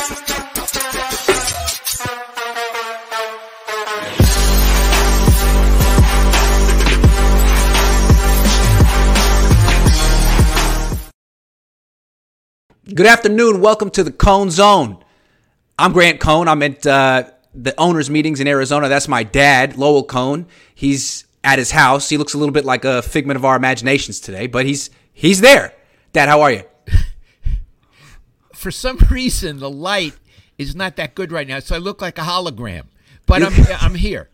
Good afternoon. Welcome to the Cohn Zohn. I'm Grant Cohn. I'm at uh, the owners' meetings in Arizona. That's my dad, Lowell Cohn. He's at his house. He looks a little bit like a figment of our imaginations today, but he's he's there. Dad, how are you? For some reason, the light is not that good right now, so I look like a hologram. But I'm I'm here.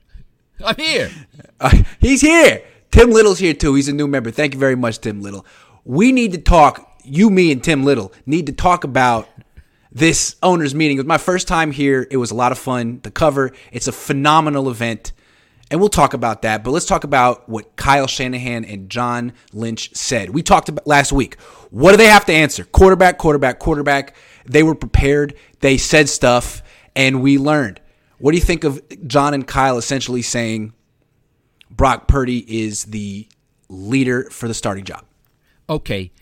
I'm here. Uh, he's here. Tim Little's here too. He's a new member. Thank you very much, Tim Little. We need to talk. You, me, and Tim Little need to talk about this owners meeting. It was my first time here. It was a lot of fun. The cover. It's a phenomenal event. And we'll talk about that, but let's talk about what Kyle Shanahan and John Lynch said. We talked about last week. What do they have to answer? Quarterback, quarterback, quarterback. They were prepared. They said stuff, and we learned. What do you think of John and Kyle essentially saying Brock Purdy is the leader for the starting job? Okay,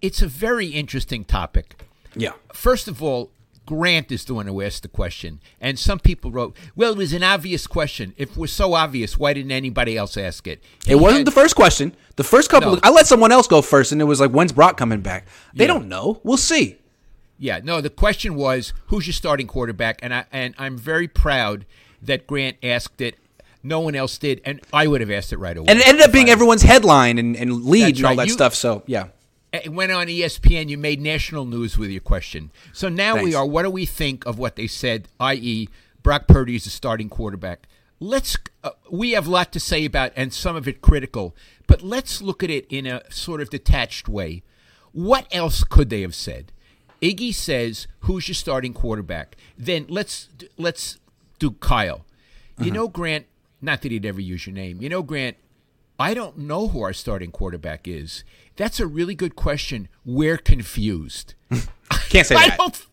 it's a very interesting topic. Yeah. First of all, Grant is the one who asked the question. And some people wrote, well, it was an obvious question. If it was so obvious, why didn't anybody else ask it? It wasn't the first question. The first couple, No. of, I let someone else go first, and it was like, when's Brock coming back? They Yeah. don't know. We'll see. Yeah, no, the question was, who's your starting quarterback? And, I, and I'm very proud that Grant asked it. No one else did. And I would have asked it right away. And it ended up being everyone's headline and, and lead That's and all right. that You- stuff. So, yeah. It went on ESPN. You made national news with your question. So now Thanks. we are. What do we think of what they said? I.e., Brock Purdy is the starting quarterback. Let's. Uh, we have a lot to say about, and some of it critical. But let's look at it in a sort of detached way. What else could they have said? Iggy says, "Who's your starting quarterback?" Then let's let's do Kyle. You know, Grant. Not that he'd ever use your name. You know, Grant. I don't know who our starting quarterback is. That's a really good question. We're confused. Can't say I that. don't.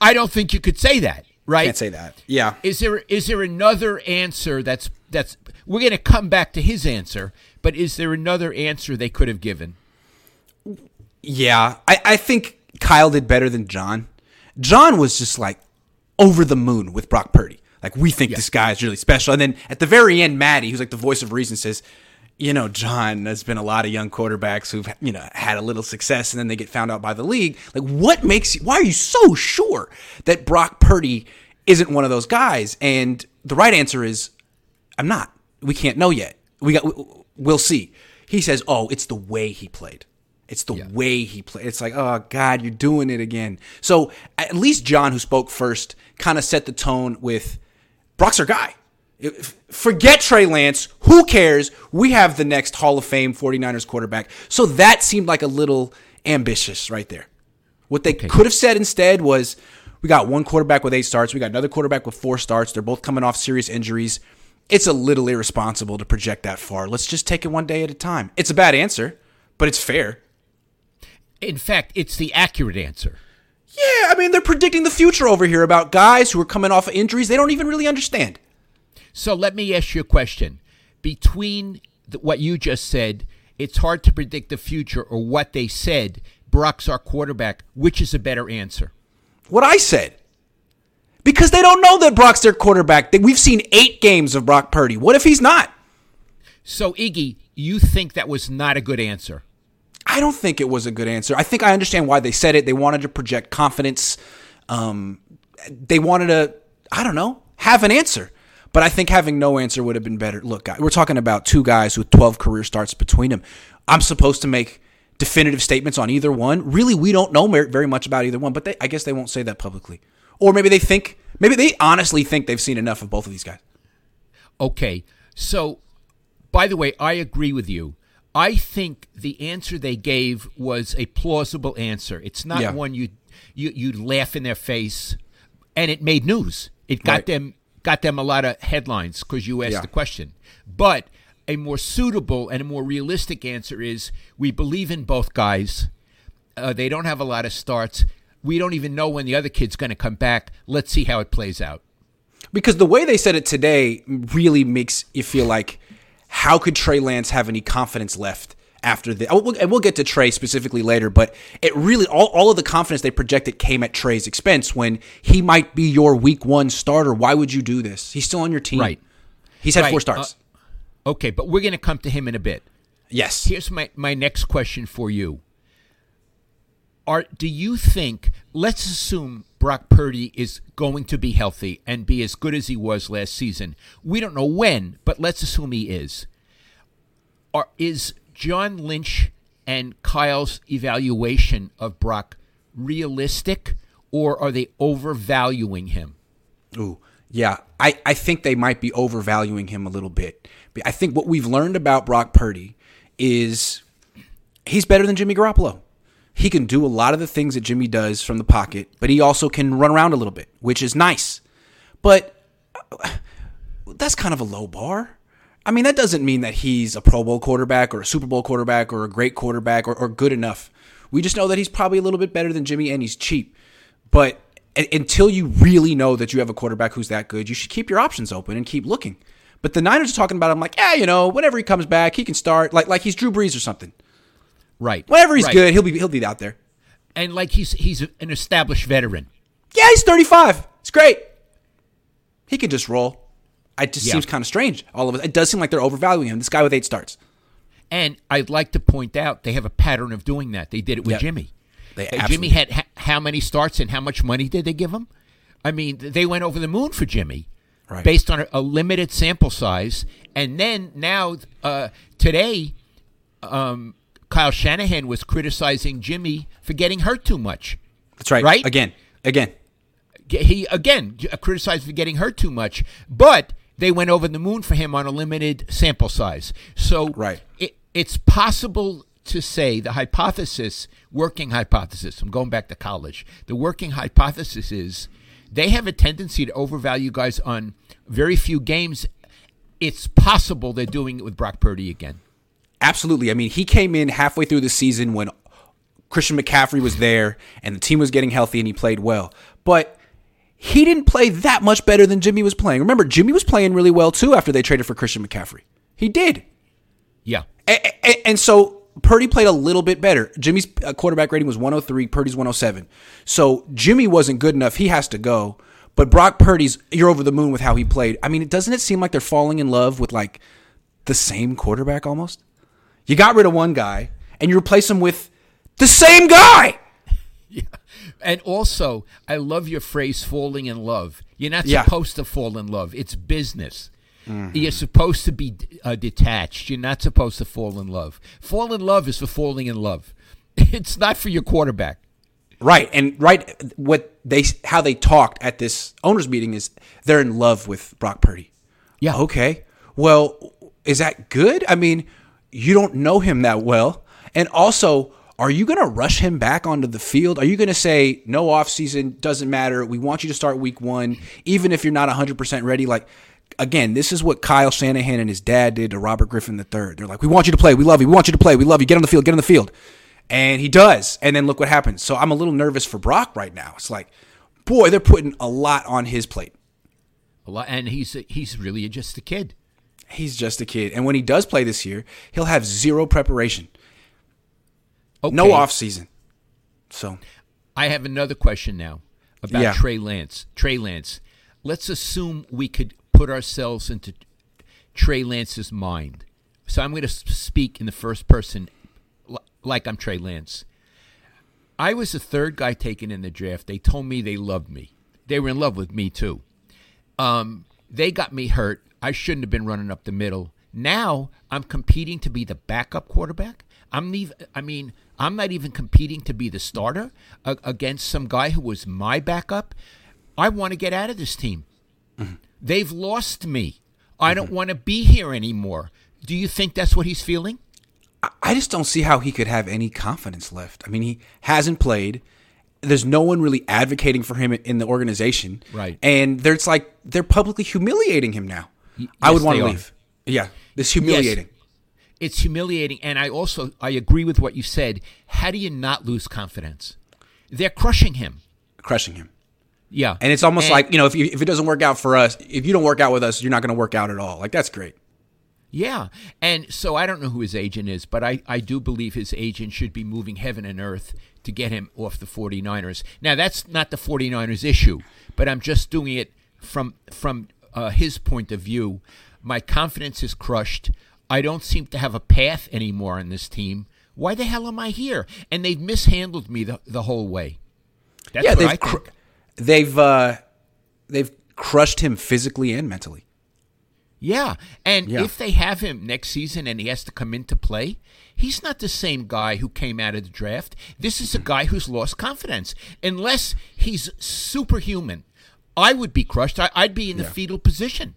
I don't think you could say that, right? Can't say that. Yeah. Is there is there another answer that's that's we're going to come back to his answer, but is there another answer they could have given? Yeah, I, I think Kyle did better than John. John was just like over the moon with Brock Purdy. Like we think this guy is really special. And then at the very end, Maddie, who's like the voice of reason, says, "You know, John, there's been a lot of young quarterbacks who've you know had a little success, and then they get found out by the league. Like, what makes you? Why are you so sure that Brock Purdy isn't one of those guys?" And the right answer is, "I'm not. We can't know yet. We got. We'll see." He says, "Oh, it's the way he played." It's the way he played. It's like, oh God, you're doing it again. So at least John, who spoke first, kind of set the tone with Brock's our guy. Forget Trey Lance. Who cares? We have the next Hall of Fame 49ers quarterback. So that seemed like a little ambitious right there. What they could have said instead was we got one quarterback with eight starts, we got another quarterback with four starts. They're both coming off serious injuries. It's a little irresponsible to project that far. Let's just take it one day at a time. It's a bad answer, but it's fair. In fact, it's the accurate answer. Yeah, I mean, they're predicting the future over here about guys who are coming off of injuries they don't even really understand. So let me ask you a question. Between the, what you just said, it's hard to predict the future, or what they said. Brock's our quarterback. Which is a better answer? What I said. Because they don't know that Brock's their quarterback. We've seen eight games of Brock Purdy. What if he's not? So Iggy, you think that was not a good answer? I don't think it was a good answer. I think I understand why they said it. They wanted to project confidence. Um, they wanted to, I don't know, have an answer. But I think having no answer would have been better. Look, guy- we're talking about two guys with 12 career starts between them. I'm supposed to make definitive statements on either one. Really, we don't know very much about either one, but they, I guess they won't say that publicly. Or maybe they think, maybe they honestly think they've seen enough of both of these guys. Okay. So, by the way, I agree with you. I think the answer they gave was a plausible answer. It's not Yeah. one you you you'd laugh in their face, and it made news. It got Right. them got them a lot of headlines because you asked Yeah. the question. But a more suitable and a more realistic answer is we believe in both guys. Uh, they don't have a lot of starts. We don't even know when the other kid's going to come back. Let's see how it plays out. Because the way they said it today really makes you feel like how could Trey Lance have any confidence left after the oh, we'll- and we'll get to Trey specifically later, but it really all, all of the confidence they projected came at Trey's expense when he might be your week one starter. Why would you do this? He's still on your team. Right. He's had Right. four uh, starts. Okay, but we're going to come to him in a bit. yes. Here's my, my next question for you. Are do you think let's assume Brock Purdy is going to be healthy and be as good as he was last season. We don't know when, but let's assume he is. Are is John Lynch and Kyle's evaluation of Brock realistic or are they overvaluing him? Ooh, yeah. I, I think they might be overvaluing him a little bit. I think what we've learned about Brock Purdy is he's better than Jimmy Garoppolo. He can do a lot of the things that Jimmy does from the pocket, but he also can run around a little bit, which is nice. But uh, that's kind of a low bar. I mean, that doesn't mean that he's a Pro Bowl quarterback or a Super Bowl quarterback or a great quarterback or, or good enough. We just know that he's probably a little bit better than Jimmy and he's cheap. But until you really know that you have a quarterback who's that good, you should keep your options open and keep looking. But the Niners are talking about him like, yeah, you know, whenever he comes back, he can start like like he's Drew Brees or something. Right. Whenever he's Right. good, he'll be he'll be out there. And like he's he's an established veteran. Yeah, he's 35. It's great. He can just roll. It just Yeah. seems kind of strange. All of it. It does seem like they're overvaluing him. This guy with eight starts. And I'd like to point out they have a pattern of doing that. They did it with Yep. Jimmy. They Uh, Jimmy had ha- how many starts and how much money did they give him? I mean, they went over the moon for Jimmy, Right. based on a, a limited sample size. And then now uh, today, um, Kyle Shanahan was criticizing Jimmy for getting hurt too much. That's right. Right? Again. Again. He again criticized for getting hurt too much, but they went over the moon for him on a limited sample size. So Right. it, it's possible to say the hypothesis, working hypothesis. I'm going back to college. The working hypothesis is they have a tendency to overvalue guys on very few games. It's possible they're doing it with Brock Purdy again. Absolutely. I mean, he came in halfway through the season when Christian McCaffrey was there and the team was getting healthy and he played well. But he didn't play that much better than Jimmy was playing. Remember, Jimmy was playing really well too after they traded for Christian McCaffrey. He did. Yeah. And, and, and so Purdy played a little bit better. Jimmy's uh, quarterback rating was 103, Purdy's 107. So Jimmy wasn't good enough. He has to go. But Brock Purdy's, you're over the moon with how he played. I mean, doesn't it seem like they're falling in love with like the same quarterback almost? You got rid of one guy and you replace him with the same guy. And also, I love your phrase "falling in love." You're not Yeah. supposed to fall in love. It's business. Mm-hmm. You're supposed to be uh, detached. You're not supposed to fall in love. Fall in love is for falling in love. It's not for your quarterback. Right, and right what they how they talked at this owners meeting is they're in love with Brock Purdy. Yeah. Okay. Well, is that good? I mean, you don't know him that well. And also, are you going to rush him back onto the field? Are you going to say no offseason doesn't matter. We want you to start week 1 even if you're not 100% ready like Again, this is what Kyle Shanahan and his dad did to Robert Griffin III. They're like, "We want you to play. We love you. We want you to play. We love you. Get on the field. Get on the field." And he does. And then look what happens. So I'm a little nervous for Brock right now. It's like, boy, they're putting a lot on his plate. A lot, and he's he's really just a kid. He's just a kid. And when he does play this year, he'll have zero preparation, Okay. no off season. So, I have another question now about Yeah. Trey Lance. Trey Lance. Let's assume we could put ourselves into Trey Lance's mind. So I'm going to speak in the first person like I'm Trey Lance. I was the third guy taken in the draft. They told me they loved me. They were in love with me too. Um, they got me hurt. I shouldn't have been running up the middle. Now I'm competing to be the backup quarterback. I'm nev- I mean, I'm not even competing to be the starter a- against some guy who was my backup. I want to get out of this team. They've lost me. I don't want to be here anymore. Do you think that's what he's feeling? I- just don't see how he could have any confidence left. I mean, he hasn't played. There's no one really advocating for him in the organization. Right. And there's like, they're publicly humiliating him now. I would want to leave. Yeah. This humiliating. It's humiliating, and I also I agree with what you said. How do you not lose confidence? They're crushing him. Crushing him. Yeah, And it's almost And- like, you know, if, you, if it doesn't work out for us, if you don't work out with us, you're not going to work out at all. Like, that's great. Yeah. And so I don't know who his agent is, but I, I do believe his agent should be moving heaven and earth to get him off the 49ers. Now, that's not the 49ers issue, but I'm just doing it from from uh, his point of view. My confidence is crushed. I don't seem to have a path anymore on this team. Why the hell am I here? And they've mishandled me the, the whole way. That's yeah, they've cr- they've uh, they've crushed him physically and mentally. Yeah. And Yeah. if they have him next season and he has to come into play, he's not the same guy who came out of the draft. This is a guy who's lost confidence. Unless he's superhuman, I would be crushed. I, I'd be in the Yeah. fetal position.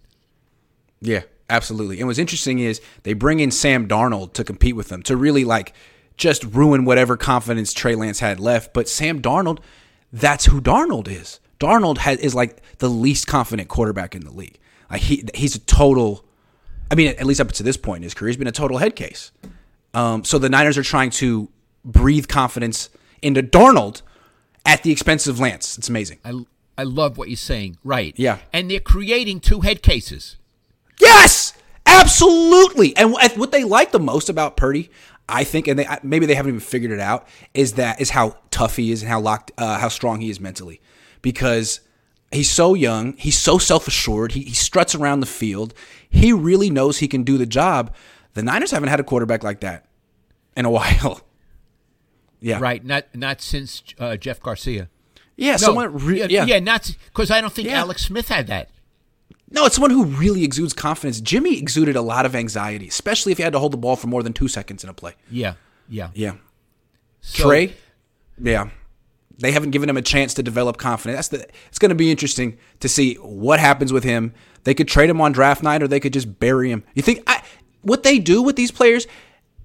Yeah, absolutely. And what's interesting is they bring in Sam Darnold to compete with them to really like just ruin whatever confidence Trey Lance had left. But Sam Darnold, that's who Darnold is. Darnold has, is like the least confident quarterback in the league. Like he he's a total. I mean, at least up to this point in his career, he's been a total head case. Um, so the Niners are trying to breathe confidence into Darnold at the expense of Lance. It's amazing. I, I love what you're saying. Right. Yeah. And they're creating two head cases. Yes, absolutely. And what they like the most about Purdy, I think, and they, maybe they haven't even figured it out, is that is how tough he is and how locked, uh, how strong he is mentally, because he's so young, he's so self assured, he, he struts around the field, he really knows he can do the job. The Niners haven't had a quarterback like that in a while. Yeah, Right. Not not since uh, Jeff Garcia. Yeah, someone. Re- yeah, yeah, yeah, not because I don't think Yeah. Alex Smith had that. No, it's someone who really exudes confidence. Jimmy exuded a lot of anxiety, especially if he had to hold the ball for more than two seconds in a play. Yeah, yeah. Yeah. So- Trey, yeah, they haven't given him a chance to develop confidence. That's the. It's going to be interesting to see what happens with him. They could trade him on draft night, or they could just bury him. You think I, what they do with these players?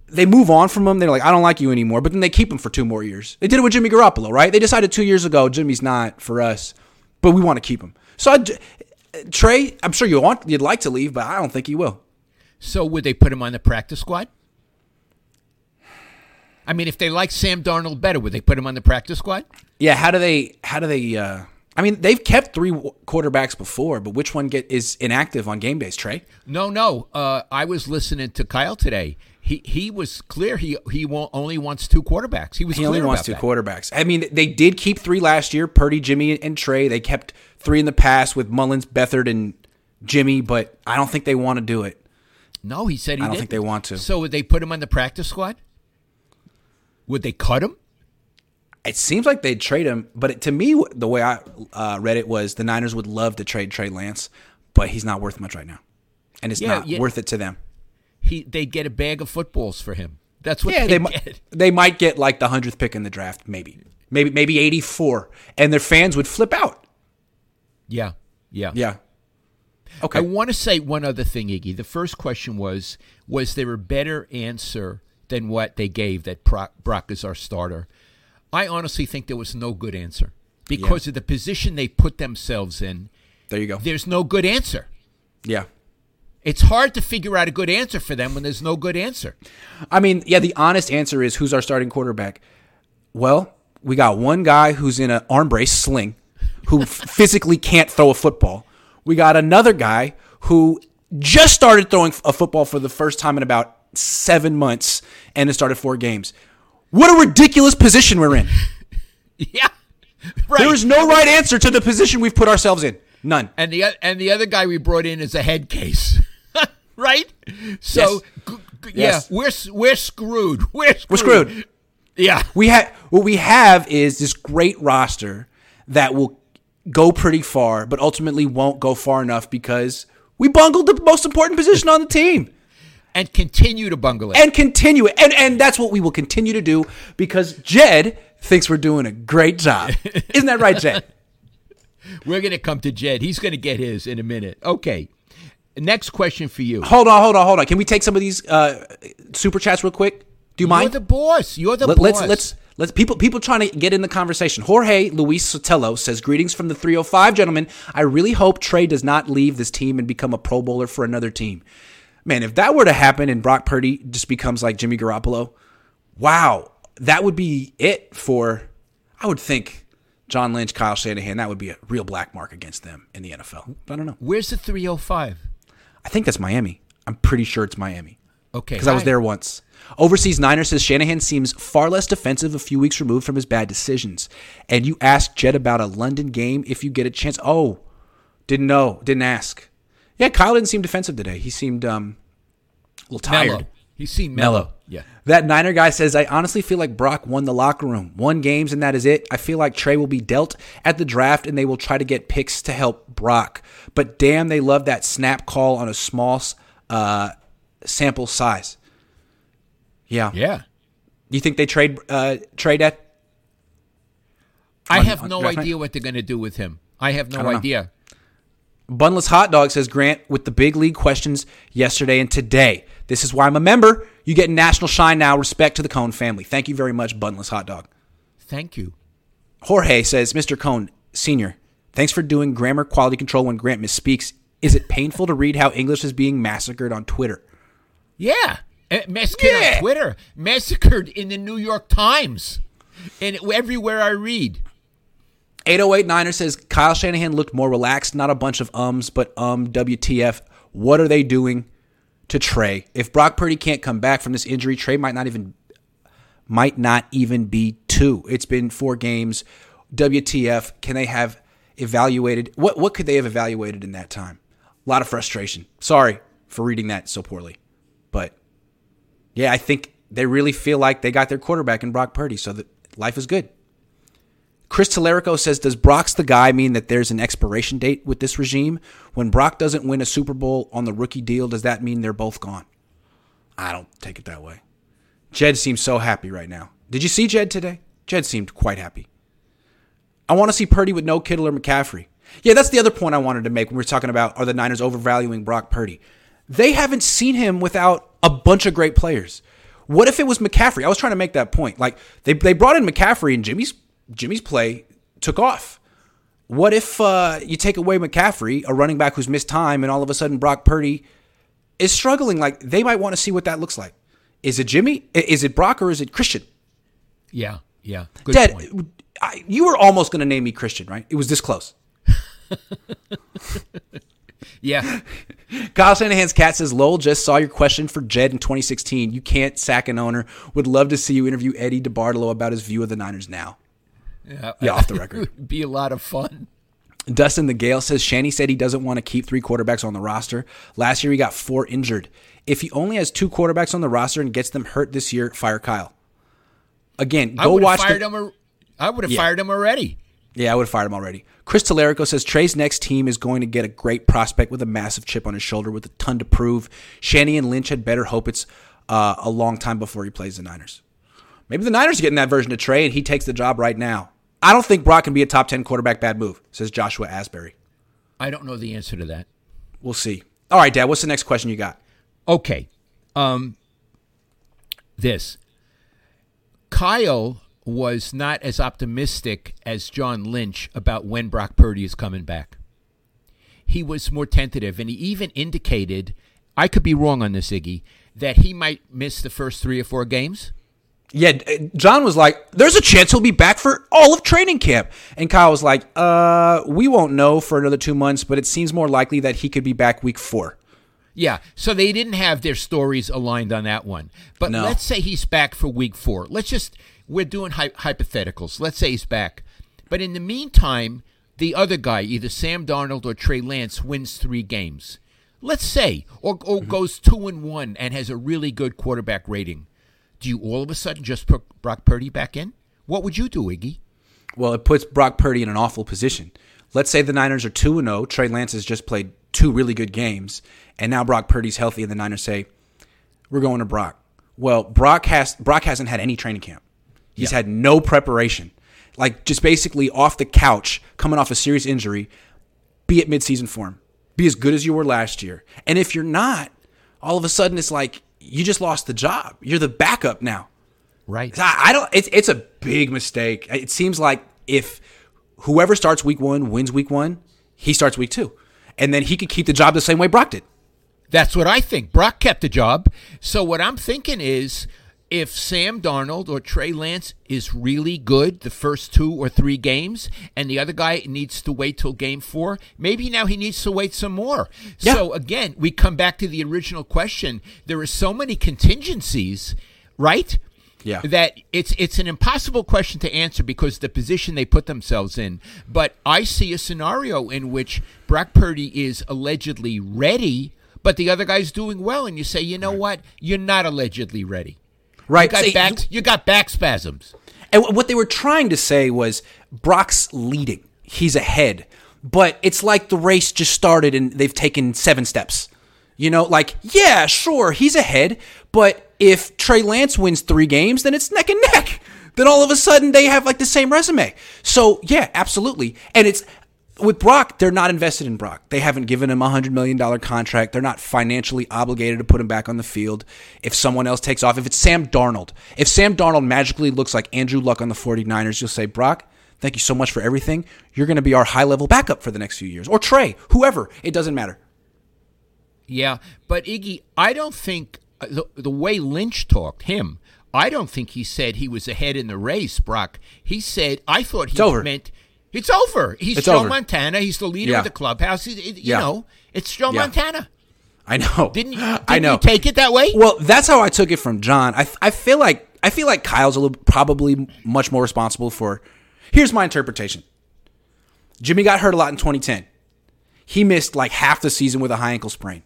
They move on from him. They're like, I don't like you anymore, but then they keep him for two more years. They did it with Jimmy Garoppolo, right? They decided two years ago Jimmy's not for us, but we want to keep him. So I, Trey, I'm sure you want, you'd like to leave, but I don't think he will. So would they put him on the practice squad? I mean, if they like Sam Darnold better, would they put him on the practice squad? Yeah, how do they? How do they? Uh, I mean, they've kept three quarterbacks before, but which one get is inactive on game days? Trey. No, no. Uh, I was listening to Kyle today. He he was clear. He he won't, only wants two quarterbacks. He was He only wants two that. quarterbacks. I mean, they did keep three last year: Purdy, Jimmy, and Trey. They kept three in the past with Mullens, Beathard, and Jimmy. But I don't think they want to do it. No, he said he I don't didn't. think they want to. So would they put him on the practice squad? Would they cut him? It seems like they'd trade him, but it, to me, the way I uh, read it was the Niners would love to trade Trey Lance, but he's not worth much right now, and it's Yeah, not yeah. worth it to them. He they'd get a bag of footballs for him. That's what Yeah, they, might they might get like the hundredth pick in the draft, maybe, maybe maybe eighty four, and their fans would flip out. Yeah, yeah. Yeah. Okay. I want to say one other thing, Iggy. The first question was Was there a better answer than what they gave that Brock, is our starter? I honestly think there was no good answer because of the position they put themselves in. there you go. There's no good answer. Yeah. It's hard to figure out a good answer for them when there's no good answer. I mean, yeah. The honest answer is who's our starting quarterback. Well, we got one guy who's in an arm brace sling, who physically can't throw a football. We got another guy who just started throwing a football for the first time in about seven months and has started four games. What a ridiculous position we're in. Yeah, right. There is no right answer to the position we've put ourselves in. None. and the and the other guy we brought in is a head case, right? So Yes. g- g- Yes. yeah, we're we're screwed. We're screwed. We're screwed. Yeah, We have what we have is this great roster that will go pretty far, but ultimately won't go far enough because we bungled the most important position on the team. and continue to bungle it. And continue it. And and that's what we will continue to do because Jed thinks we're doing a great job. Isn't that right, Jed? We're going to come to Jed. He's going to get his in a minute. Okay. Next question for you. Hold on, hold on, hold on. Can we take some of these uh, super chats real quick? Do you mind? You're the boss. You're the Let, boss. let's let's let's people people trying to get in the conversation. Jorge Luis Sotelo says greetings from the 305 gentlemen. I really hope Trey does not leave this team and become a Pro Bowler for another team. Man, if that were to happen and Brock Purdy just becomes like Jimmy Garoppolo, wow, that would be it for I would think John Lynch, Kyle Shanahan. That would be a real black mark against them in the NFL. I don't know. Where's the 305? I think that's Miami. I'm pretty sure it's Miami Okay. because I was there once. Overseas Niner says Shanahan seems far less defensive a few weeks removed from his bad decisions. And you asked Jed about a London game if you get a chance. Oh, didn't know, didn't ask. Yeah, Kyle didn't seem defensive today. He seemed um, a little tired. Mellow. He seemed mellow. Yeah. That Niner guy says, I honestly feel like Brock won the locker room. Won games and that is it. I feel like Trey will be dealt at the draft and they will try to get picks to help Brock. But damn, they love that snap call on a small uh, sample size. Yeah. Yeah. You think they trade uh, trade at? I On- have on no draft night? idea what they're going to do with him. I have no know. idea. Bunless Hot Dog says Grant with the big league questions yesterday and today. This is why I'm a member. You get national shine now. Respect to the Cohn family. Thank you very much, Bunless Hot Dog. Thank you. Jorge says, Mr. Cohn, Senior, thanks for doing grammar quality control when Grant misspeaks. Is it painful to read how English is being massacred on Twitter? Yeah. Uh, Massacred Yeah. on Twitter. Massacred in the New York Times. And everywhere I read. 808 Niner says Kyle Shanahan looked more relaxed, not a bunch of ums, but um, WTF. What are they doing to Trey? If Brock Purdy can't come back from this injury, Trey might not even might not even be two. It's been four games. WTF? Can they have evaluated what what could they have evaluated in that time? A lot of frustration. Sorry for reading that so poorly. But yeah, I think they really feel like they got their quarterback in Brock Purdy, so that life is good. Chris Tellerico says, Does Brock's the guy mean that there's an expiration date with this regime? When Brock doesn't win a Super Bowl on the rookie deal, does that mean they're both gone? I don't take it that way. Jed seems so happy right now. Did you see Jed today? Jed seemed quite happy. I want to see Purdy with no Kittle or McCaffrey. Yeah, that's the other point I wanted to make when we are talking about are the Niners overvaluing Brock Purdy. They haven't seen him without a bunch of great players. What if it was McCaffrey? I was trying to make that point. Like they they brought in McCaffrey and Jimmy's Jimmy's play took off. What if uh, you take away McCaffrey, a running back who's missed time, and all of a sudden Brock Purdy is struggling? Like they might want to see what that looks like. Is it Jimmy? Is it Brock or is it Christian? Yeah. Yeah. Good Dad, point. I, you were almost going to name me Christian, right? It was this close. Yeah. Kyle Shanahan's cat says, Lowell just saw your question for Jed in 2016. You can't sack an owner. Would love to see you interview Eddie DeBartolo about his view of the Niners now. Yeah. Yeah, off the record. Be a lot of fun. Dustin the Gale says Shanny said he doesn't want to keep three quarterbacks on the roster. Last year he got four injured. If he only has two quarterbacks on the roster and gets them hurt this year, fire Kyle. Again, go watch the, ar- I would have Yeah. fired him already. Yeah, I would have fired him already. Chris Tellerico says Trey's next team is going to get a great prospect with a massive chip on his shoulder with a ton to prove. Shanny and Lynch had better hope it's uh, a long time before he plays the Niners. Maybe the Niners are getting that version of Trey and he takes the job right now. I don't think Brock can be a top 10 quarterback bad move, says Joshua Asbury. I don't know the answer to that. We'll see. All right, Dad, what's the next question you got? Okay. Um this. Kyle was not as optimistic as John Lynch about when Brock Purdy is coming back. He was more tentative and he even indicated I could be wrong on this Iggy that he might miss the first 3 or 4 games. Yeah, John was like, "There's a chance he'll be back for all of training camp," and Kyle was like, "Uh, we won't know for another two months, but it seems more likely that he could be back week four. Yeah, so they didn't have their stories aligned on that one. But No. let's say he's back for week four. Let's just, we're doing hy- hypotheticals. Let's say he's back. But in the meantime, the other guy, either Sam Darnold or Trey Lance, wins three games. Let's say, or, or mm-hmm. goes two and one and has a really good quarterback rating. Do you all of a sudden just put Brock Purdy back in? What would you do, Iggy? Well, it puts Brock Purdy in an awful position. Let's say the Niners are two and zero. Trey Lance has just played two really good games, and now Brock Purdy's healthy, and the Niners say, "We're going to Brock." Well, Brock has Brock hasn't had any training camp. He's had no preparation, like just basically off the couch, coming off a serious injury. Be at midseason form. Be as good as you were last year. And if you're not, all of a sudden it's like you just lost the job. You're the backup now. Right. I I don't. It's it's a big mistake. It seems like if whoever starts week one wins week one, he starts week two, and then he could keep the job the same way Brock did. That's what I think. Brock kept the job. So what I'm thinking is if Sam Darnold or Trey Lance is really good the first two or three games, and the other guy needs to wait till game four, maybe now he needs to wait some more. Yeah. So again, we come back to the original question. There are so many contingencies, right? Yeah. That it's it's an impossible question to answer because the position they put themselves in. But I see a scenario in which Brock Purdy is allegedly ready, but the other guy's doing well, and you say, you know what? You're not allegedly ready. Right. You got back. You got back spasms. And what they were trying to say was Brock's leading. He's ahead. But it's like the race just started and they've taken seven steps. You know, like, yeah, sure, he's ahead. But if Trey Lance wins three games, then it's neck and neck. Then all of a sudden they have like the same resume. So, yeah, absolutely. And it's with Brock, they're not invested in Brock. They haven't given him a $100 million contract. They're not financially obligated to put him back on the field if someone else takes off. If it's Sam Darnold, if Sam Darnold magically looks like Andrew Luck on the 49ers, you'll say, Brock, thank you so much for everything. You're going to be our high level backup for the next few years. Or Trey, whoever. It doesn't matter. Yeah, but Iggy, I don't think uh, the, the way Lynch talked him. I don't think he said he was ahead in the race, Brock. He said I thought he meant it's over. He's It's Joe over. Montana. He's the leader Yeah. of the clubhouse. He- you Yeah. know, it's Joe Yeah. Montana. I know. Didn't, you- didn't I know. you take it that way? Well, that's how I took it from John. I, I feel like I feel like Kyle's a little probably much more responsible for. Here's my interpretation. Jimmy got hurt a lot in 2010. He missed like half the season with a high ankle sprain.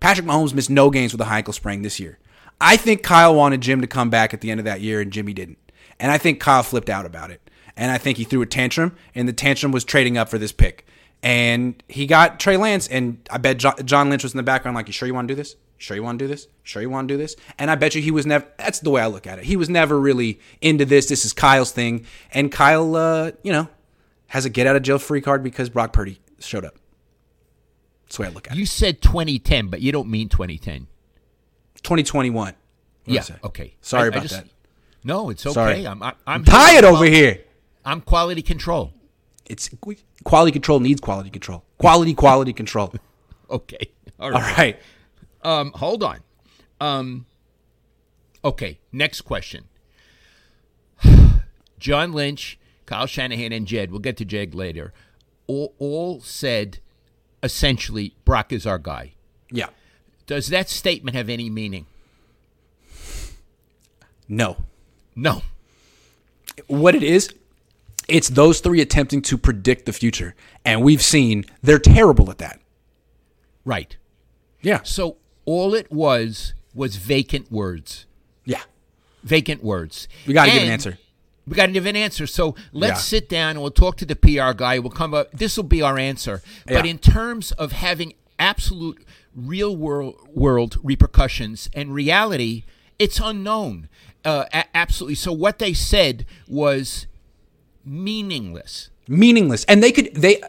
Patrick Mahomes missed no games with a high ankle sprain this year. I think Kyle wanted Jim to come back at the end of that year, and Jimmy didn't. And I think Kyle flipped out about it. And I think he threw a tantrum, and the tantrum was trading up for this pick. And he got Trey Lance, and I bet John Lynch was in the background, like, "You sure you want to do this? Sure you want to do this? Sure you want to do this?" And I bet you he was never. That's the way I look at it. He was never really into this. This is Kyle's thing, and Kyle, uh, you know, has a get out of jail free card because Brock Purdy showed up. That's the way I look at it. you said 2010, but you don't mean 2010. 2021. What did I Yeah. Okay. Sorry I- I about just- that. No, it's okay. Sorry. I'm, I'm, I'm Tired over here. I'm quality control. It's quality control needs quality control. Quality, quality control. Okay. All All right. right. Um, hold on. Um, okay, next question. John Lynch, Kyle Shanahan, and Jed, we'll get to Jed later, all, all said essentially Brock is our guy. Yeah. Does that statement have any meaning? No. No. What it is, it's those three attempting to predict the future. And we've seen they're terrible at that. Right. Yeah. So all it was was vacant words. Yeah. Vacant words. We got to give an answer. We got to give an answer. So let's Yeah. sit down and we'll talk to the PR guy. We'll come up. This will be our answer. But in terms of having absolute real world world repercussions and reality, it's unknown. Uh, a- absolutely. So what they said was meaningless. Meaningless. And they could they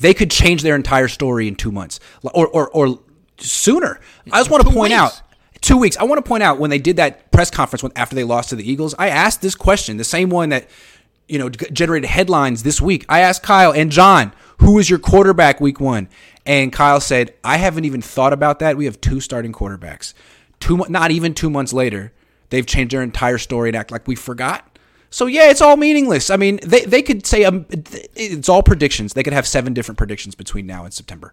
they could change their entire story in two months. Or or, or sooner. I just want to point weeks. out two weeks. I want to point out when they did that press conference when, after they lost to the Eagles, I asked this question, the same one that you know generated headlines this week. I asked Kyle and John, who is your quarterback week one? And Kyle said, I haven't even thought about that. We have two starting quarterbacks. Two, not even two months later, they've changed their entire story and act like we forgot. So yeah, it's all meaningless. I mean, they they could say um, it's all predictions. They could have seven different predictions between now and September.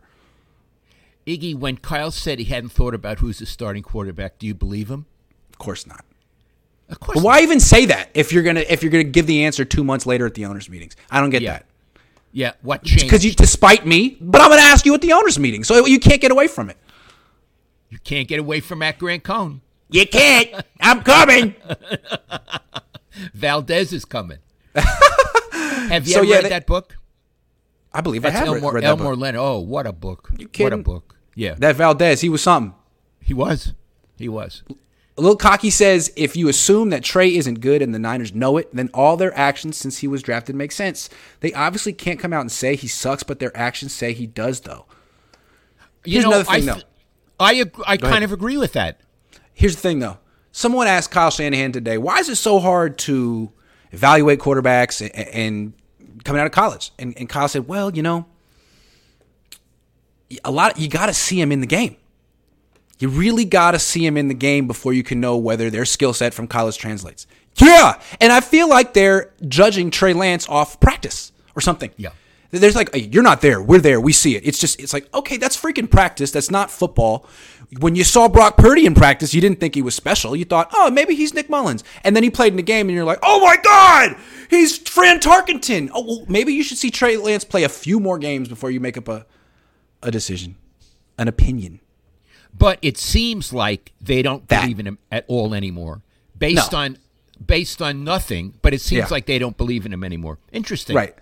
Iggy, when Kyle said he hadn't thought about who's the starting quarterback, do you believe him? Of course not. Of course. But why even say that if you're gonna if you're gonna give the answer two months later at the owners' meetings? I don't get Yeah. that Yeah. What changed? because you despite me, but I'm gonna ask you at the owners' meeting, so you can't get away from it. you can't get away from Matt Grant Cohn. You can't. I'm coming. Valdez is coming. Have you So, ever yeah, read they- that book? I believe I That's have read, Elmore, read that Elmore. Leonard. Oh, what a book! You kidding? What a book! Yeah, That Valdez, he was something. he was. He was. Lil Cocky says if you assume that Trey isn't good and the Niners know it, then all their actions since he was drafted make sense. They obviously can't come out and say he sucks, but their actions say he does, though. You Here's know, another thing, I, though. I, ag- I kind ahead. of agree with that. Here's the thing, though. Someone asked Kyle Shanahan today, why is it so hard to evaluate quarterbacks and, and coming out of college? And, and Kyle said, well, you know, a lot. You got to see him in the game. You really got to see them in the game before you can know whether their skill set from college translates. Yeah, and I feel like they're judging Trey Lance off practice or something. Yeah. There's like, "Hey, you're not there. We're there. We see it. It's just, it's like, okay, that's freaking practice. That's not football. When you saw Brock Purdy in practice, you didn't think he was special. You thought, oh, maybe he's Nick Mullens. And then he played in the game, and you're like, oh my God, he's Fran Tarkenton. Oh, well, maybe you should see Trey Lance play a few more games before you make up a, a decision, an opinion. But it seems like they don't That. believe in him at all anymore, based No. on based on nothing. But it seems Yeah. like they don't believe in him anymore. Interesting, Right.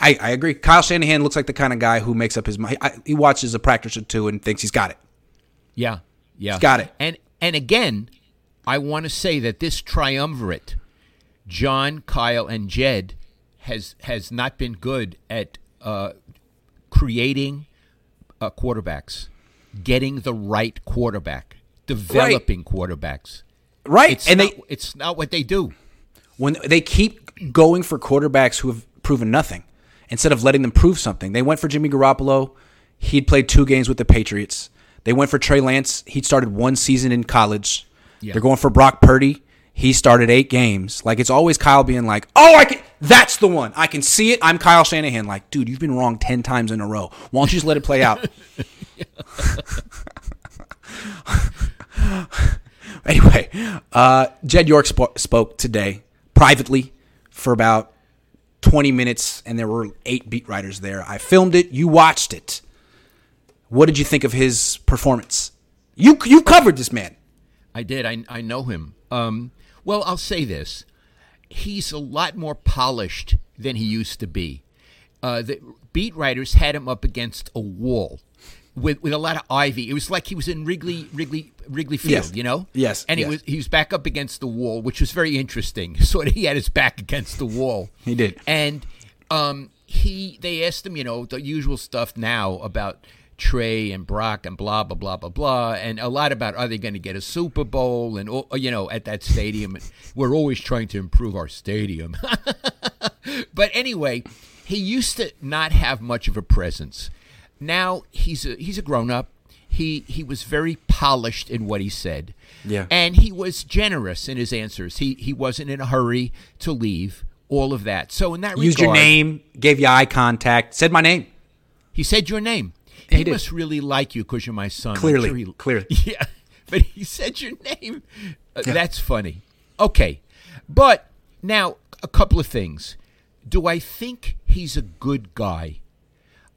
I, I agree. Kyle Shanahan looks like the kind of guy who makes up his mind. I- He watches a practice or two and thinks he's got it. Yeah, yeah, got it. And and again, I want to say that this triumvirate, John, Kyle, and Jed, has has not been good at uh, creating uh, quarterbacks, getting the right quarterback, developing quarterbacks. Right. It's and not, they it's not what they do. when they keep going for quarterbacks who have proven nothing instead of letting them prove something. They went for Jimmy Garoppolo. He'd played two games with the Patriots. They went for Trey Lance. He'd started one season in college. Yeah. They're going for Brock Purdy. He started eight games. Like it's always Kyle being like, "Oh, I can. That's the one. I can see it." I'm Kyle Shanahan. Like, dude, you've been wrong ten times in a row. Why don't you just let it play out? anyway, uh, Jed York spo- spoke today privately for about 20 minutes, and there were eight beat writers there. I filmed it. You watched it. What did you think of his performance? You you covered this man. I did. I I know him. Um, well, I'll say this: he's a lot more polished than he used to be. Uh, the beat writers had him up against a wall with with a lot of ivy. It was like he was in Wrigley Wrigley Wrigley Field, Yes. you know. Yes, And yes. he was he was back up against the wall, which was very interesting. Sort of, he had his back against the wall. He did. And um, he they asked him, you know, the usual stuff now about Trey and Brock and blah blah blah blah blah, and a lot about are they going to get a Super Bowl and oh, you know at that stadium. We're always trying to improve our stadium. but anyway, he used to not have much of a presence. Now he's a he's a grown up. He he was very polished in what he said. Yeah. And he was generous in his answers. He he wasn't in a hurry to leave. All of that. So in that Used your name, gave you eye contact, said my name. He said your name. He He, must really like you because you're my son. Clearly, sure he- clearly. Yeah, but he said your name. Uh, That's funny. Okay, but now a couple of things. Do I think he's a good guy?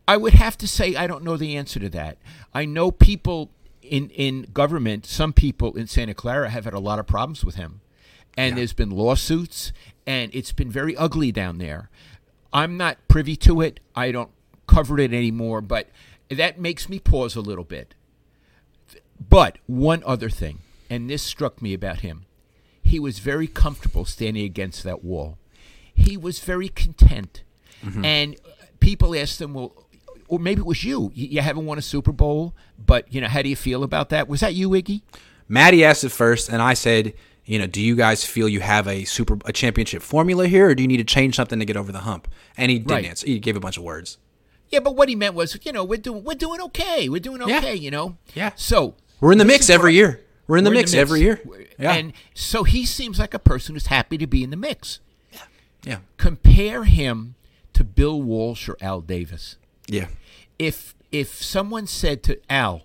I would have to say I don't know the answer to that. I know people in in government, some people in Santa Clara have had a lot of problems with him. And there's been lawsuits and it's been very ugly down there. I'm not privy to it. I don't cover it anymore, but that makes me pause a little bit. But one other thing, and this struck me about him. He was very comfortable standing against that wall. He was very content. Mm-hmm. And people asked him, well, or maybe it was you. You you haven't won a Super Bowl, but you know, how do you feel about that? Was that you, Iggy? Maddie asked it first, and I said, you know, do you guys feel you have a super a championship formula here, or do you need to change something to get over the hump? And he didn't Right. answer. He gave a bunch of words. Yeah, but what he meant was, you know, we're doing we're doing okay. We're doing Yeah. okay, you know. Yeah. So We're in the mix every what- year. We're in the we're mix every year. Yeah. And so he seems like a person who's happy to be in the mix. Yeah. Yeah. Compare him to Bill Walsh or Al Davis. Yeah. if if someone said to Al,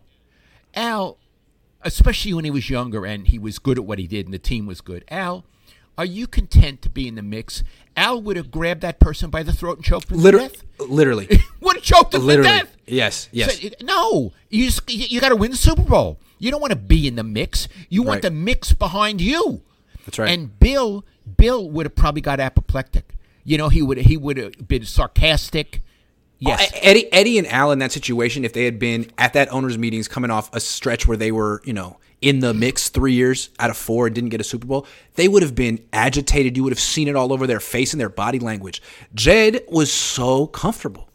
Al, especially when he was younger and he was good at what he did and the team was good, Al, are you content to be in the mix? Al would have grabbed that person by the throat and choked him Literally. to death. Literally. Would have choked him Literally. to death. Yes. Yes. Said, no, you just, you, got to win the Super Bowl. You don't want to be in the mix. You want Right. the mix behind you. That's right. And Bill, Bill would have probably got apoplectic. You know, he would he would have been sarcastic. Yes. Uh, Eddie, Eddie and Al in that situation, if they had been at that owners' meetings coming off a stretch where they were, you know, in the mix three years out of four and didn't get a Super Bowl, they would have been agitated. You would have seen it all over their face and their body language. Jed was so comfortable.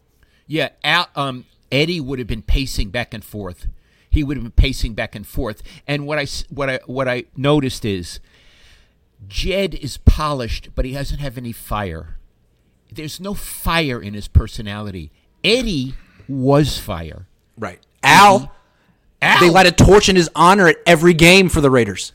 Yeah, Al, um, Eddie would have been pacing back and forth. He would have been pacing back and forth. And what I what I what I noticed is, Jed is polished, but he doesn't have any fire. There's no fire in his personality. Eddie was fire. Right. Al, Al. They light a torch in his honor at every game for the Raiders.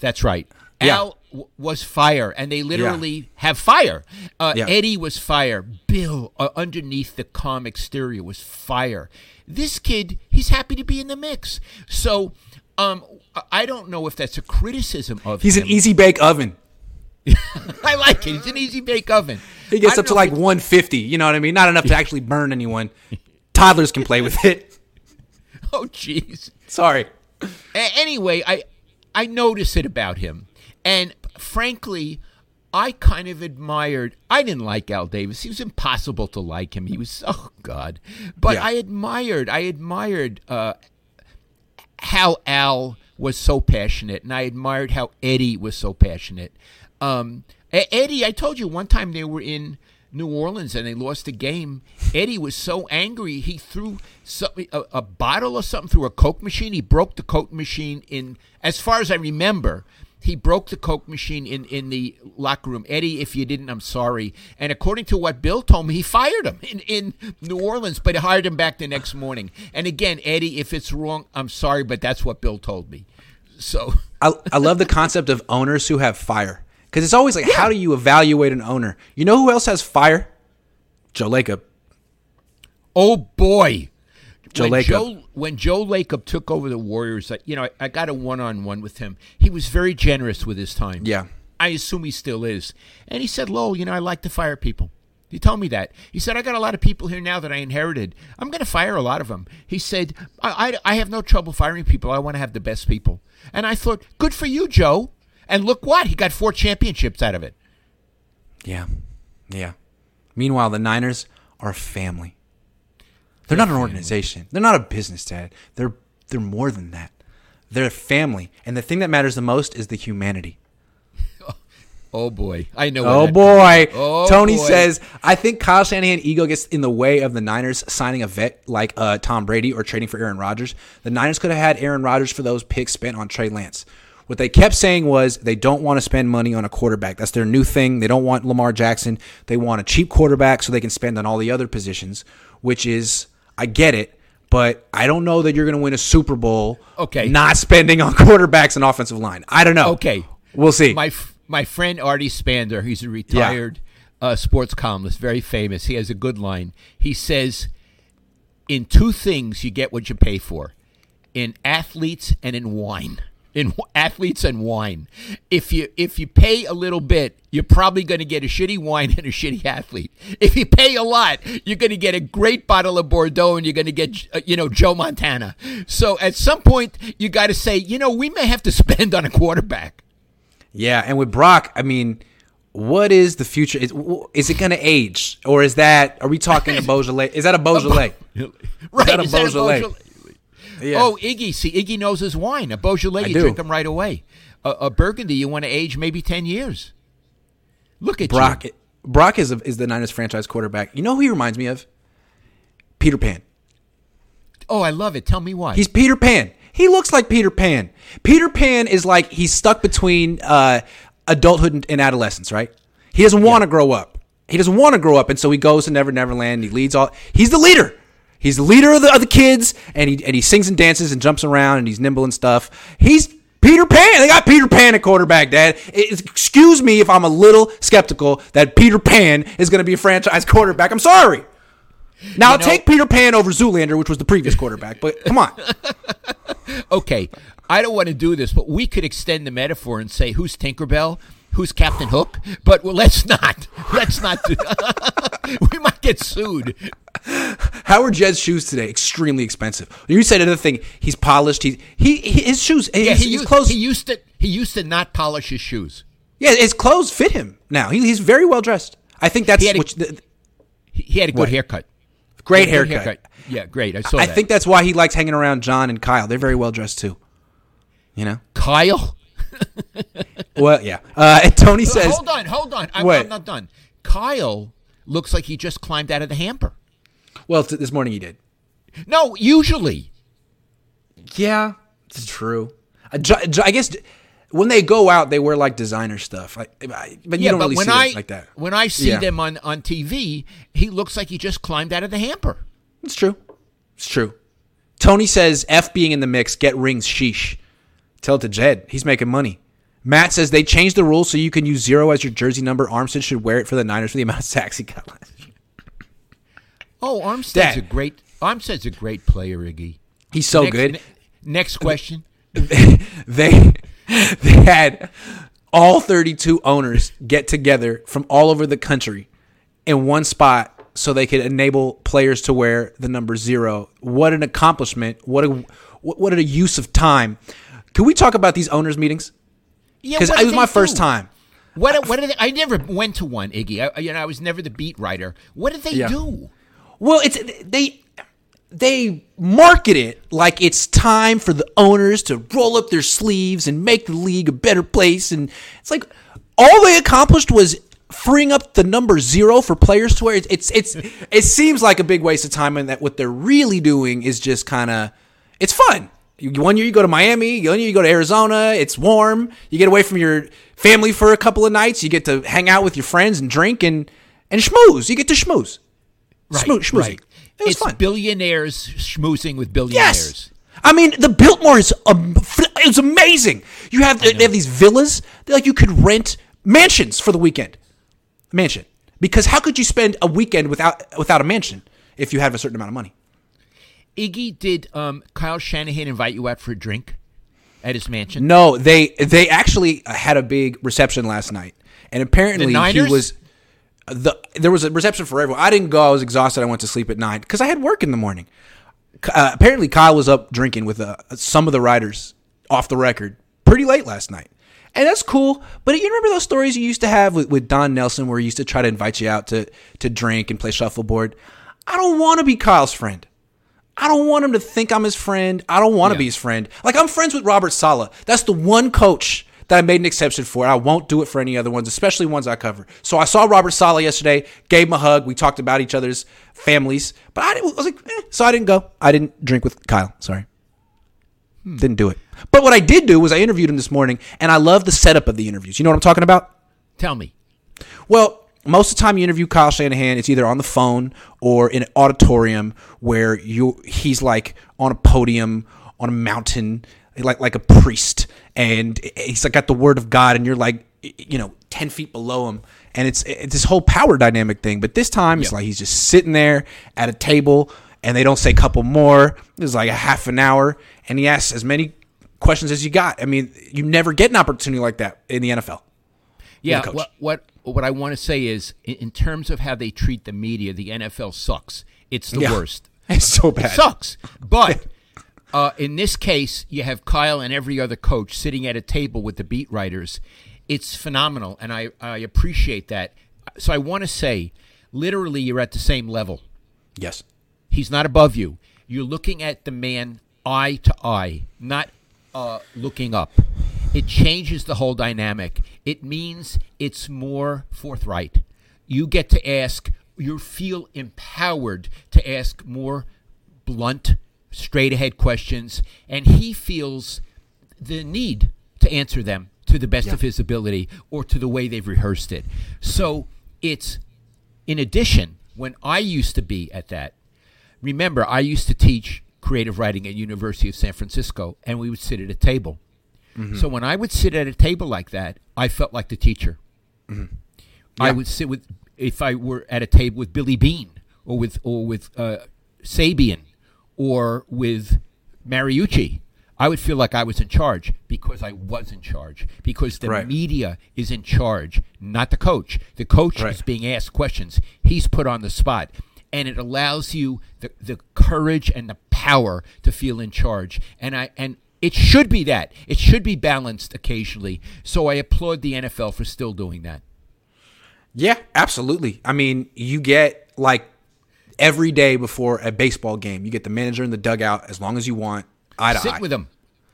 That's right. Yeah. Al w- was fire, and they literally have fire. Uh, Yeah. Eddie was fire. Bill, uh, underneath the calm exterior, was fire. This kid, he's happy to be in the mix. So, um, I- I don't know if that's a criticism of He's him. an easy bake oven. I like it. He's an easy bake oven. He gets up to like 150. You know what I mean? Not enough to actually burn anyone. Toddlers can play with it. Oh, jeez. Sorry. A- anyway, I I notice it about him, and frankly, I kind of admired. I didn't like Al Davis. He was impossible to like him. He was oh god, but Yeah. I admired. I admired uh, how Al was so passionate, and I admired how Eddie was so passionate. Um, Eddie, I told you one time they were in New Orleans and they lost a game. Eddie was so angry he threw some, a, a bottle or something through a Coke machine. He broke the Coke machine in, as far as I remember. He broke the Coke machine in, in the locker room. Eddie, if you didn't, I'm sorry. And according to what Bill told me, he fired him in, in New Orleans, but hired him back the next morning. And again, Eddie, if it's wrong, I'm sorry, but that's what Bill told me. So, I, I love the concept of owners who have fire because it's always like, how do you evaluate an owner? You know who else has fire? Joe Lacob. oh boy. Joe when Lacob. Joe when Joe Lacob took over the Warriors, I- you know, I, I got a one-on-one with him. He was very generous with his time. Yeah. I assume he still is. And he said, "Lowell, you know, I like to fire people." He told me that. He said, "I got a lot of people here now that I inherited. I'm going to fire a lot of them." He said, I, I, "I have no trouble firing people. I want to have the best people." And I thought, "Good for you, Joe." And look what he got four championships out of it. Yeah. Yeah. Meanwhile, the Niners are a family. They're not an organization. They're not a business, Dad. They're they're more than that. They're a family. And the thing that matters the most is the humanity. Oh boy, I know. Oh boy. Oh, Tony boy. says, I think Kyle Shanahan ego gets in the way of the Niners signing a vet like uh, Tom Brady or trading for Aaron Rodgers. The Niners could have had Aaron Rodgers for those picks spent on Trey Lance. What they kept saying was they don't want to spend money on a quarterback. That's their new thing. They don't want Lamar Jackson. They want a cheap quarterback so they can spend on all the other positions, which is, I get it, but I don't know that you're going to win a Super Bowl Okay. not spending on quarterbacks and offensive line. I don't know. Okay. We'll see. My f- my friend Artie Spander, he's a retired uh, sports columnist, very famous. He has a good line. He says, "In two things, you get what you pay for: in athletes and in wine." In athletes and wine, if you if you pay a little bit, you're probably going to get a shitty wine and a shitty athlete. If you pay a lot, you're going to get a great bottle of Bordeaux and you're going to get uh, you know Joe Montana. So at some point, you got to say, you know, we may have to spend on a quarterback. Yeah, and with Brock, I mean, what is the future? Is, is it going to age, or is that? Are we talking a Beaujolais? Is that a Beaujolais? Right, that a is that a Beaujolais? Yeah. Oh, Iggy, see, Iggy knows his wine. A Beaujolais, you do. drink them right away. A, a Burgundy, you want to age maybe ten years. Look at Brock. you. Brock is a, is the Niners franchise quarterback. You know who he reminds me of? Peter Pan. Oh, I love it. Tell me why. He's Peter Pan. He looks like Peter Pan. Peter Pan is like he's stuck between uh, adulthood and, and adolescence, right? He doesn't want to grow up. He doesn't want to grow up, and so he goes to Never Never Land. He leads all. He's the leader. He's the leader of the, of the kids, and he and he sings and dances and jumps around and he's nimble and stuff. He's Peter Pan. They got Peter Pan at quarterback, Dad. It- excuse me if I'm a little skeptical that Peter Pan is going to be a franchise quarterback. I'm sorry. Now I'll know- take Peter Pan over Zoolander, which was the previous quarterback. But come on. okay, I don't want to do this, but we could extend the metaphor and say who's Tinkerbell, who's Captain Hook. But well, let's not. Let's not. Do, we might get sued. How are Jed's shoes today? Extremely expensive. You said another thing. He's polished. He, he his shoes. His, Yeah, he used, clothes. he used to. He used to not polish his shoes. yeah, his clothes fit him now. He, he's very well dressed. I think that's He had a- which, the, He, had a good What? haircut. great He had a good haircut. Yeah, great. I saw I that. think that's why he likes hanging around John and Kyle. They're very well dressed too. You know. Kyle. Well, yeah. Uh, and Tony says, hold on, hold on. I'm, I'm not done. Kyle looks like he just climbed out of the hamper. "Well, this morning he did." No, usually. Yeah, it's true. I, ju- I guess when they go out, they wear like designer stuff. I, I- but you yeah, don't but really when see I it like that. when I see Yeah. them on on TV, he looks like he just climbed out of the hamper. It's true. It's true. Tony says F being in the mix, get rings, sheesh. Tell it to Jed. He's making money. Matt says they changed the rules so you can use zero as your jersey number. Armstead should wear it for the Niners for the amount of sacks he got last year. Oh, Armstead's Dad. a great Armstead's a great player, Iggy. He's so next, good. ne- next question. they they had all 32 owners get together from all over the country in one spot so they could enable players to wear the number zero. What an accomplishment! What a what what a use of time. Can we talk about these owners meetings? Yeah, Because it was my first time. What what did they, I never went to one, Iggy. I, you know, I was never the beat writer. What did they Yeah. do? Well, it's they they market it like it's time for the owners to roll up their sleeves and make the league a better place and it's like all they accomplished was freeing up the number 0 for players to wear it's it's, it's it seems like a big waste of time and that what they're really doing is just kind of it's fun. You- One year you go to Miami, one year you go to Arizona, it's warm, you get away from your family for a couple of nights, you get to hang out with your friends and drink and and schmooze. You get to schmooze. Schmoo- schmoozing. It was it's fun. billionaires schmoozing with billionaires. Yes. I mean, the Biltmore is um, it's amazing. You have they have these villas. They're like you could rent mansions for the weekend. Mansion. Because how could you spend a weekend without without a mansion if you have a certain amount of money? Iggy, did um, Kyle Shanahan invite you out for a drink at his mansion? No, they they actually had a big reception last night, and apparently he was the there was a reception for everyone. I didn't go. I was exhausted. I went to sleep at nine because I had work in the morning. Uh, apparently, Kyle was up drinking with uh, some of the writers off the record pretty late last night. And that's cool. But you remember those stories you used to have with, with Don Nelson where he used to try to invite you out to, to drink and play shuffleboard? I don't want to be Kyle's friend. I don't want him to think I'm his friend. I don't want to Yeah. be his friend. Like I'm friends with Robert Saleh. That's the one coach that I made an exception for. I won't do it for any other ones, especially ones I cover. So I saw Robert Saleh yesterday, gave him a hug. We talked about each other's families, but I, didn't- I was like, eh. so I didn't go. I didn't drink with Kyle. Sorry, didn't do it. But what I did do was I interviewed him this morning, and I love the setup of the interviews. You know what I'm talking about? Tell me. Well, most of the time you interview Kyle Shanahan, it's either on the phone or in an auditorium where you he's like on a podium on a mountain, like like a priest, and he's like got the word of God, and you're like you know ten feet below him, and it's it's this whole power dynamic thing. But this time it's like he's just sitting there at a table, and they don't say couple more. It's like a half an hour, and he asks as many questions as you got. I mean, you never get an opportunity like that in the NFL. Yeah, what what what I want to say is, in, terms of how they treat the media, the NFL sucks. It's the Yeah. worst. It's so It bad. sucks. But uh, in this case, you have Kyle and every other coach sitting at a table with the beat writers. It's phenomenal, and I, I appreciate that. So I want to say, literally, you're at the same level. Yes. He's not above you. You're looking at the man eye to eye, not uh, looking up. It changes the whole dynamic. It means it's more forthright. You get to ask, you feel empowered to ask more blunt, straight ahead questions, and he feels the need to answer them to the best of his ability or to the way they've rehearsed it. So it's in addition, when I used to be at that, remember I used to teach creative writing at University of San Francisco, and we would sit at a table. So when I would sit at a table like that, I felt like the teacher. I would sit with if I were at a table with Billy Beane or with or with uh, Sabean or with Mariucci. I would feel like I was in charge because I was in charge because the Right. media is in charge, not the coach. The coach Right. is being asked questions. He's put on the spot. And it allows you the, the courage and the power to feel in charge. And I and it should be that. It should be balanced occasionally. So I applaud the NFL for still doing that. Yeah, absolutely. I mean, you get like every day before a baseball game, you get the manager in the dugout as long as you want, eye to Sit eye. with them.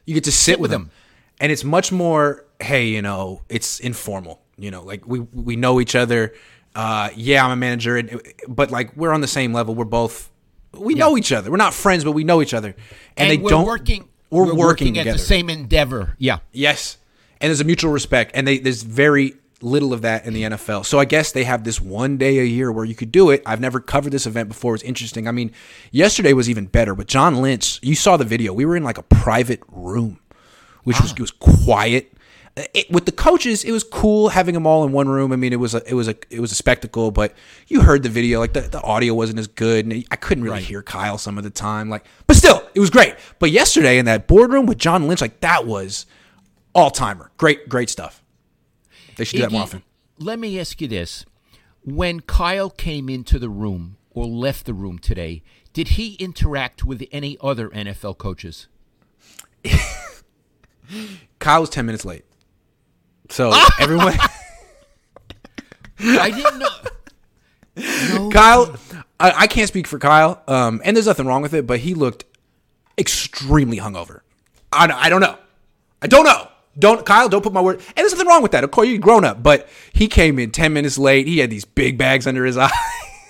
You get to sit, with with them. And it's much more, hey, you know, it's informal. You know, like we we know each other. Uh, yeah, I'm a manager, and, but like we're on the same level. We're both we know each other. We're not friends, but we know each other. And, they we're don't working. We're, working, at together. the same endeavor. Yeah. Yes, and there's a mutual respect, and they, there's very little of that in the NFL. So I guess they have this one day a year where you could do it. I've never covered this event before. It's interesting. I mean, yesterday was even better, but John Lynch, you saw the video. We were in like a private room, which ah. was was quiet. It, with the coaches, it was cool having them all in one room. I mean, it was a it was a it was a spectacle, but you heard the video. Like the, the audio wasn't as good, and I couldn't really Right. hear Kyle some of the time. Like, but still, it was great. But yesterday in that boardroom with John Lynch, like that was all timer. Great, great stuff. They should do that more often. Let me ask you this: When Kyle came into the room or left the room today, did he interact with any other NFL coaches? Kyle was ten minutes late, so everyone. I didn't know. No, Kyle, I, I can't speak for Kyle, um, and there's nothing wrong with it, but he looked extremely hungover. I, don't- I don't know. I don't know. Don't Kyle, don't put my word. And there's nothing wrong with that. Of course, you're grown up, but he came in ten minutes late. He had these big bags under his eye.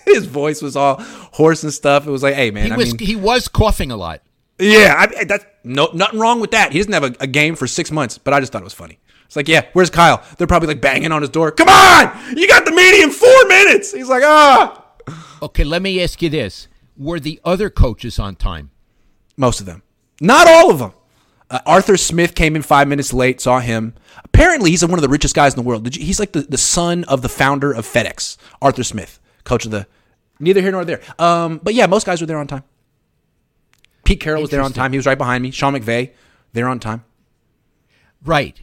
his voice was all hoarse and stuff. It was like, hey man, he I was mean, he was coughing a lot. yeah, I, that's no nothing wrong with that. He doesn't have a, a game for six months, but I just thought it was funny. It's like, yeah, where's Kyle? They're probably like banging on his door. Come on, you got the meeting in four minutes. He's like, ah. Okay, let me ask you this: Were the other coaches on time? Most of them. Not all of them. Uh, Arthur Smith came in five minutes late, saw him. Apparently, he's one of the richest guys in the world. Did you, he's like the, the son of the founder of FedEx, Arthur Smith, coach of the. Neither here nor there. Um, but yeah, most guys were there on time. Pete Carroll was there on time. He was right behind me. Sean McVay, there on time. Right.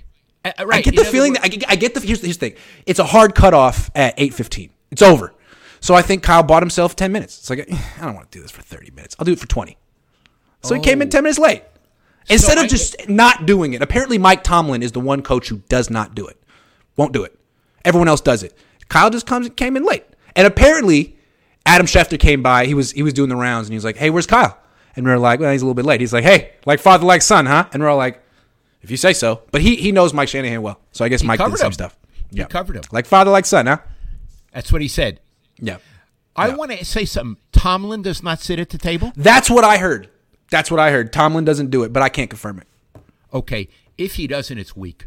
Uh, uh, right. I get the feeling wor- that I get, I get the here's, the here's the thing. It's a hard cutoff at eight fifteen. It's over. So I think Kyle bought himself ten minutes. It's like I don't want to do this for thirty minutes. I'll do it for twenty. So he came in Oh. ten minutes late instead I- of just not doing it. Apparently, Mike Tomlin is the one coach who does not do it. Won't do it. Everyone else does it. Kyle just comes came in late, and apparently Adam Schefter came by. He was he was doing the rounds, and he was like, "Hey, where's Kyle?" And we are like, "Well, he's a little bit late." He's like, "Hey, like father, like son, huh?" And we're all like, "If you say so." But he he knows Mike Shanahan well, so I guess Mike did the covered same him. stuff. He covered him. like father, like son, huh? That's what he said. Yeah, I want to say something. Tomlin does not sit at the table. that's what I heard. That's what I heard. Tomlin doesn't do it, but I can't confirm it. Okay, if he doesn't, it's weak.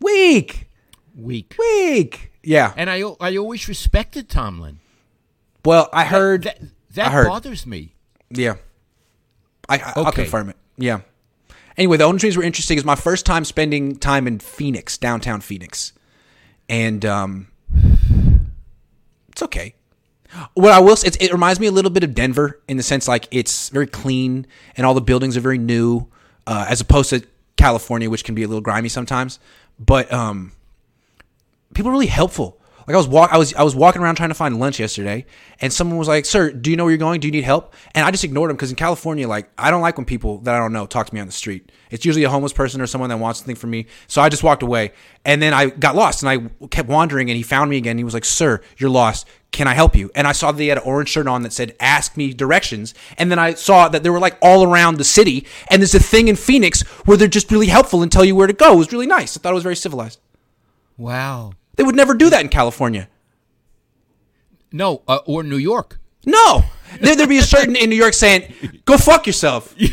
Weak, Weak. weak. Yeah. And I I always respected Tomlin. Well, I heard. that I that heard. bothers me. Yeah. I, I I'll Okay. confirm it. Yeah. Anyway, the orange trees were interesting. It was my first time spending time in Phoenix, downtown Phoenix, and um, it's okay. What I will say, it reminds me a little bit of Denver in the sense like it's very clean and all the buildings are very new, uh, as opposed to California, which can be a little grimy sometimes. But um, people are really helpful. Like I was walk, I was I was walking around trying to find lunch yesterday, and someone was like, "Sir, do you know where you're going? Do you need help?" And I just ignored him because in California, like I don't like when people that I don't know talk to me on the street. It's usually a homeless person or someone that wants something from me. So I just walked away, and then I got lost, and I kept wandering, and he found me again. He was like, "Sir, you're lost. Can I help you?" And I saw that he had an orange shirt on that said "Ask me directions," and then I saw that they were like all around the city, and there's a thing in Phoenix where they're just really helpful and tell you where to go. It was really nice. I thought it was very civilized. Wow. They would never do that in California. No, uh, or New York. No. There, there'd be a certain in New York saying, "Go fuck yourself."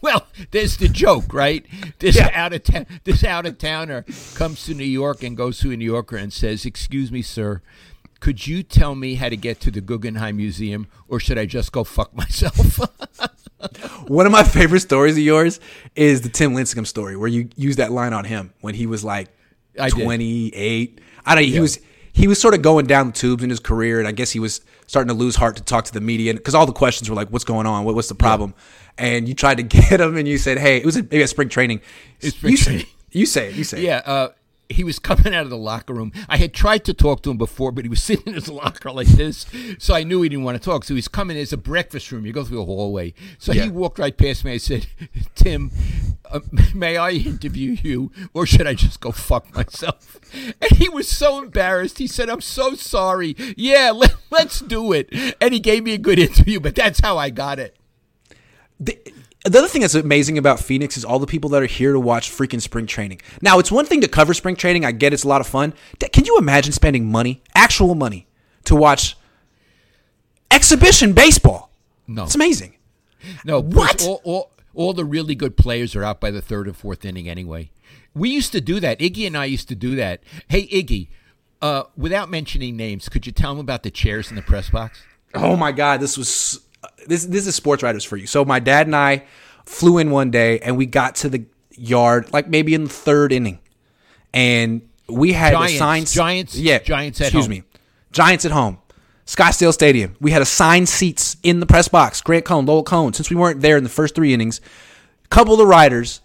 Well, there's the joke, right? This Yeah. out of town, this out of towner comes to New York and goes to a New Yorker and says, "Excuse me, sir, could you tell me how to get to the Guggenheim Museum, or should I just go fuck myself?" One of my favorite stories of yours is the Tim Lincecum story, where you use that line on him when he was like I did. twenty eight. I don't. He was he was sort of going down the tubes in his career, and I guess he was starting to lose heart to talk to the media because all the questions were like, "What's going on? What, what's the problem?" And you tried to get him, and you said, "Hey, it was maybe at spring training." It's spring you say training. it. You say it. You say it. yeah, uh, he was coming out of the locker room. I had tried to talk to him before, but he was sitting in his locker like this, so I knew he didn't want to talk. So he's coming. There's a breakfast room. You go through a hallway. So Yeah. he walked right past me. I said, "Tim, uh, may I interview you, or should I just go fuck myself?" And he was so embarrassed. He said, "I'm so sorry. Yeah, let, let's do it." And he gave me a good interview, but that's how I got it. the, the other thing that's amazing about Phoenix is all the people that are here to watch freaking spring training. Now, it's one thing to cover spring training. I get it's a lot of fun. Can you imagine spending money, actual money, to watch exhibition baseball? No. It's amazing. No, What? All, all, all the really good players are out by the third or fourth inning anyway. We used to do that. Iggy and I used to do that. Hey, Iggy, uh, without mentioning names, could you tell them about the chairs in the press box? Oh my god, this was this this is sports writers for you. So my dad and I flew in one day and we got to the yard like maybe in the third inning. And we had Giants, assigned Giants, yeah, Giants at excuse home. me. Giants at home. Scottsdale Stadium. We had assigned seats in the press box. Grant Cohn, Lowell Cohn. Since we weren't there in the first three innings, a couple of the riders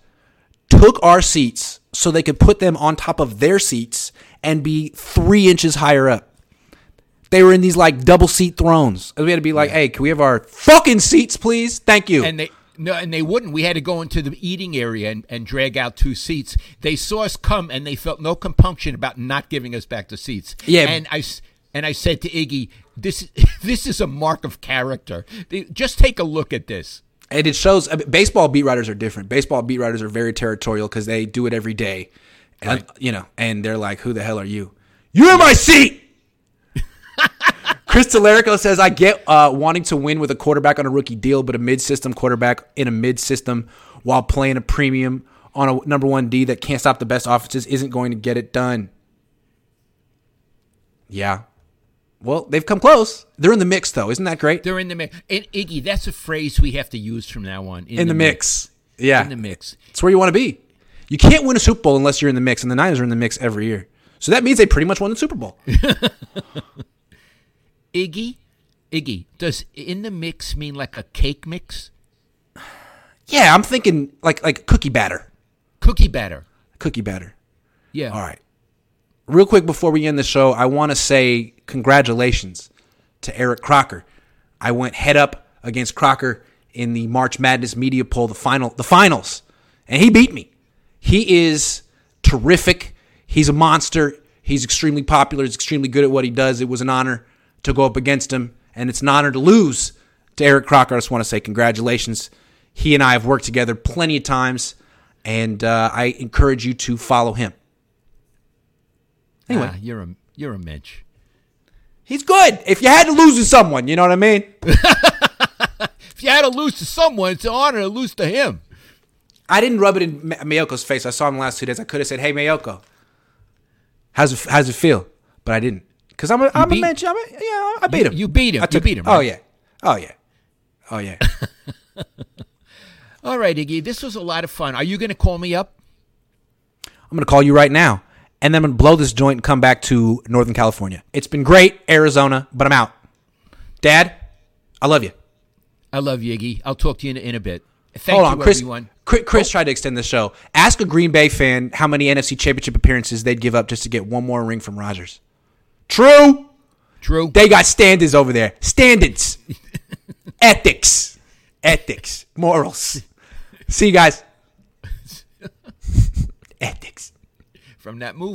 took our seats so they could put them on top of their seats and be three inches higher up. They were in these like double seat thrones. And we had to be like, hey, can we have our fucking seats, please? Thank you. And they no, and they wouldn't. We had to go into the eating area and, and drag out two seats. They saw us come and they felt no compunction about not giving us back the seats. Yeah. and I and I said to Iggy, "This this is a mark of character. Just take a look at this." and it shows I mean, baseball beat writers are different. Baseball beat writers are very territorial because they do it every day. And, you know, and they're like, who the hell are you? You're in my seat! Chris Telerico says, I get uh, wanting to win with a quarterback on a rookie deal, but a mid system quarterback in a mid system while playing a premium on a number one D that can't stop the best offenses isn't going to get it done. Yeah. Well, they've come close. They're in the mix, though. Isn't that great? They're in the mix. And Iggy, that's a phrase we have to use from now on. in the mix. Yeah. In the mix. It's where you want to be. You can't win a Super Bowl unless you're in the mix, and the Niners are in the mix every year. So that means they pretty much won the Super Bowl. Iggy, Iggy, does in the mix mean like a cake mix? yeah, I'm thinking like like cookie batter. Cookie batter. Cookie batter. Yeah. All right. Real quick before we end the show, I want to say congratulations to Eric Crocker. I went head up against Crocker in the March Madness media poll, the final, the finals, and he beat me. He is terrific. He's a monster. He's extremely popular. He's extremely good at what he does. It was an honor to go up against him, and it's an honor to lose to Eric Crocker. I just want to say congratulations. He and I have worked together plenty of times, and uh, I encourage you to follow him. Anyway. Ah, you're a you're a Mitch. He's good. If you had to lose to someone, you know what I mean? If you had to lose to someone, it's an honor to lose to him. I didn't rub it in Ma- Maiocco's face. I saw him the last two days. I could have said, "Hey, Maiocco, how's it, how's it feel?" But I didn't because I'm a I'm beat- a mensch. I'm a, yeah, I beat him. you beat him. I You beat him, Oh yeah. Oh yeah. Oh yeah. All right, Iggy, this was a lot of fun. Are you going to call me up? I'm gonna call you right now, and then I'm gonna blow this joint and come back to Northern California. It's been great, Arizona, but I'm out. Dad, I love you. I love you, Iggy. I'll talk to you in, in a bit. Thank Hold you, on, Chris. everyone. Chris, Chris tried to extend the show. Ask a Green Bay fan how many NFC Championship appearances they'd give up just to get one more ring from Rodgers. True. True. They got standards over there. Standards. Ethics. Ethics. Morals. See you guys. Ethics. from that movie.